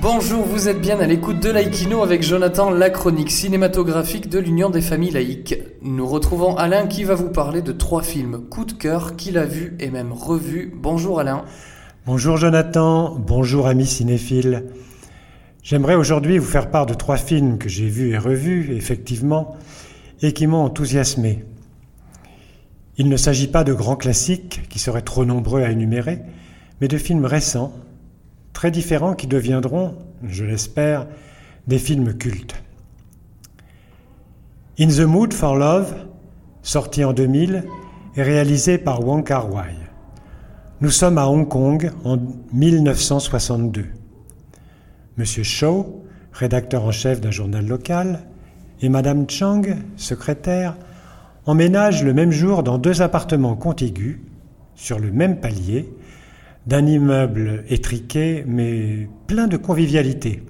Bonjour, vous êtes bien à l'écoute de Laïkino avec Jonathan, la chronique cinématographique de l'Union des familles laïques. Nous retrouvons Alain qui va vous parler de trois films coup de cœur qu'il a vus et même revus. Bonjour Alain. Bonjour Jonathan, bonjour amis cinéphiles. J'aimerais aujourd'hui vous faire part de trois films que j'ai vus et revus, effectivement, et qui m'ont enthousiasmé. Il ne s'agit pas de grands classiques qui seraient trop nombreux à énumérer, mais de films récents, très différents qui deviendront, je l'espère, des films cultes. In the Mood for Love, sorti en 2000, est réalisé par Wong Kar Wai. Nous sommes à Hong Kong en 1962. Monsieur Shaw, rédacteur en chef d'un journal local, et Madame Chang, secrétaire, emménagent le même jour dans deux appartements contigus, sur le même palier, d'un immeuble étriqué mais plein de convivialité.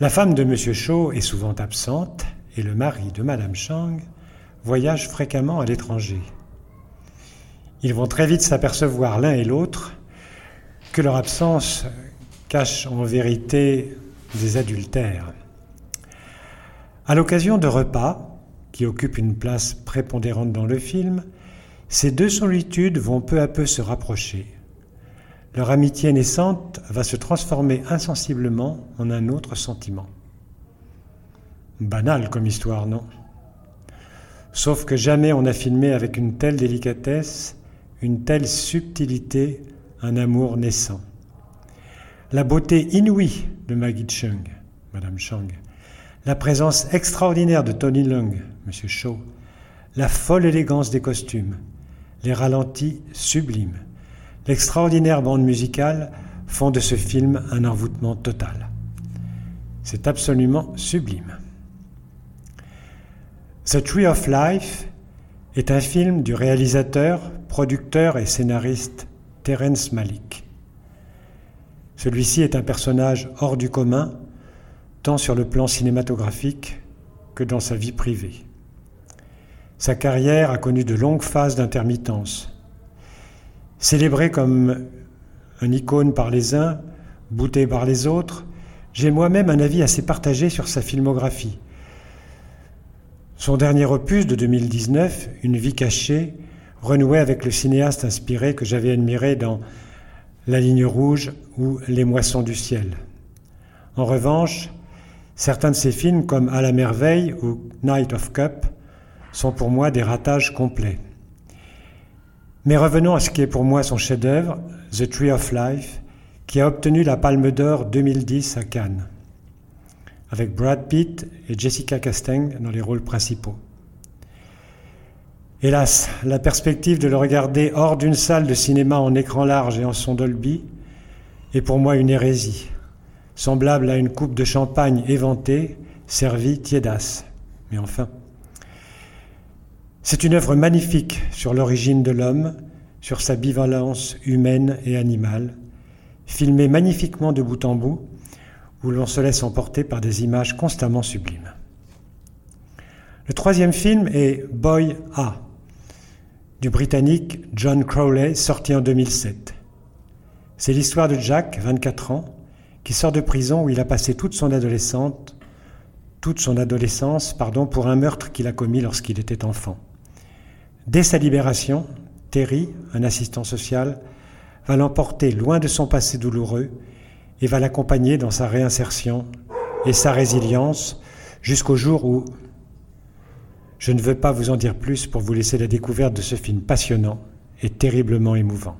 La femme de M. Shaw est souvent absente et le mari de Mme Chang voyage fréquemment à l'étranger. Ils vont très vite s'apercevoir l'un et l'autre que leur absence cache en vérité des adultères. À l'occasion de repas, qui occupent une place prépondérante dans le film, ces deux solitudes vont peu à peu se rapprocher. Leur amitié naissante va se transformer insensiblement en un autre sentiment. Banal comme histoire, non? Sauf que jamais on n'a filmé avec une telle délicatesse, une telle subtilité, un amour naissant. La beauté inouïe de Maggie Chung, Madame Chang, la présence extraordinaire de Tony Lung, Monsieur Shaw, la folle élégance des costumes, les ralentis sublimes, l'extraordinaire bande musicale font de ce film un envoûtement total. C'est absolument sublime. The Tree of Life est un film du réalisateur, producteur et scénariste Terence Malick. Celui-ci est un personnage hors du commun, tant sur le plan cinématographique que dans sa vie privée. Sa carrière a connu de longues phases d'intermittence. Célébré comme un icône par les uns, bouté par les autres, j'ai moi-même un avis assez partagé sur sa filmographie. Son dernier opus de 2019, Une vie cachée, renouait avec le cinéaste inspiré que j'avais admiré dans La ligne rouge ou Les moissons du ciel. En revanche, certains de ses films comme À la merveille ou Night of Cup sont pour moi des ratages complets. Mais revenons à ce qui est pour moi son chef-d'œuvre, The Tree of Life, qui a obtenu la Palme d'Or 2010 à Cannes, avec Brad Pitt et Jessica Chastain dans les rôles principaux. Hélas, la perspective de le regarder hors d'une salle de cinéma en écran large et en son Dolby est pour moi une hérésie, semblable à une coupe de champagne éventée, servie tiédasse. Mais enfin. C'est une œuvre magnifique sur l'origine de l'homme, sur sa bivalence humaine et animale, filmée magnifiquement de bout en bout, où l'on se laisse emporter par des images constamment sublimes. Le troisième film est Boy A, du Britannique John Crowley, sorti en 2007. C'est l'histoire de Jack, 24 ans, qui sort de prison où il a passé toute son toute son adolescence, pardon, pour un meurtre qu'il a commis lorsqu'il était enfant. Dès sa libération, Terry, un assistant social, va l'emporter loin de son passé douloureux et va l'accompagner dans sa réinsertion et sa résilience jusqu'au jour où je ne veux pas vous en dire plus pour vous laisser la découverte de ce film passionnant et terriblement émouvant.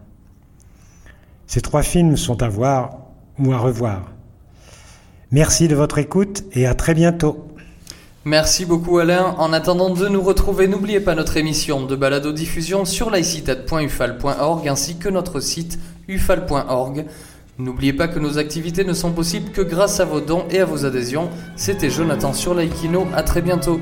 Ces trois films sont à voir ou à revoir. Merci de votre écoute et à très bientôt. Merci beaucoup Alain. En attendant de nous retrouver, n'oubliez pas notre émission de balado-diffusion sur laïcitat.ufal.org ainsi que notre site ufal.org. N'oubliez pas que nos activités ne sont possibles que grâce à vos dons et à vos adhésions. C'était Jonathan sur Laïkino. À très bientôt.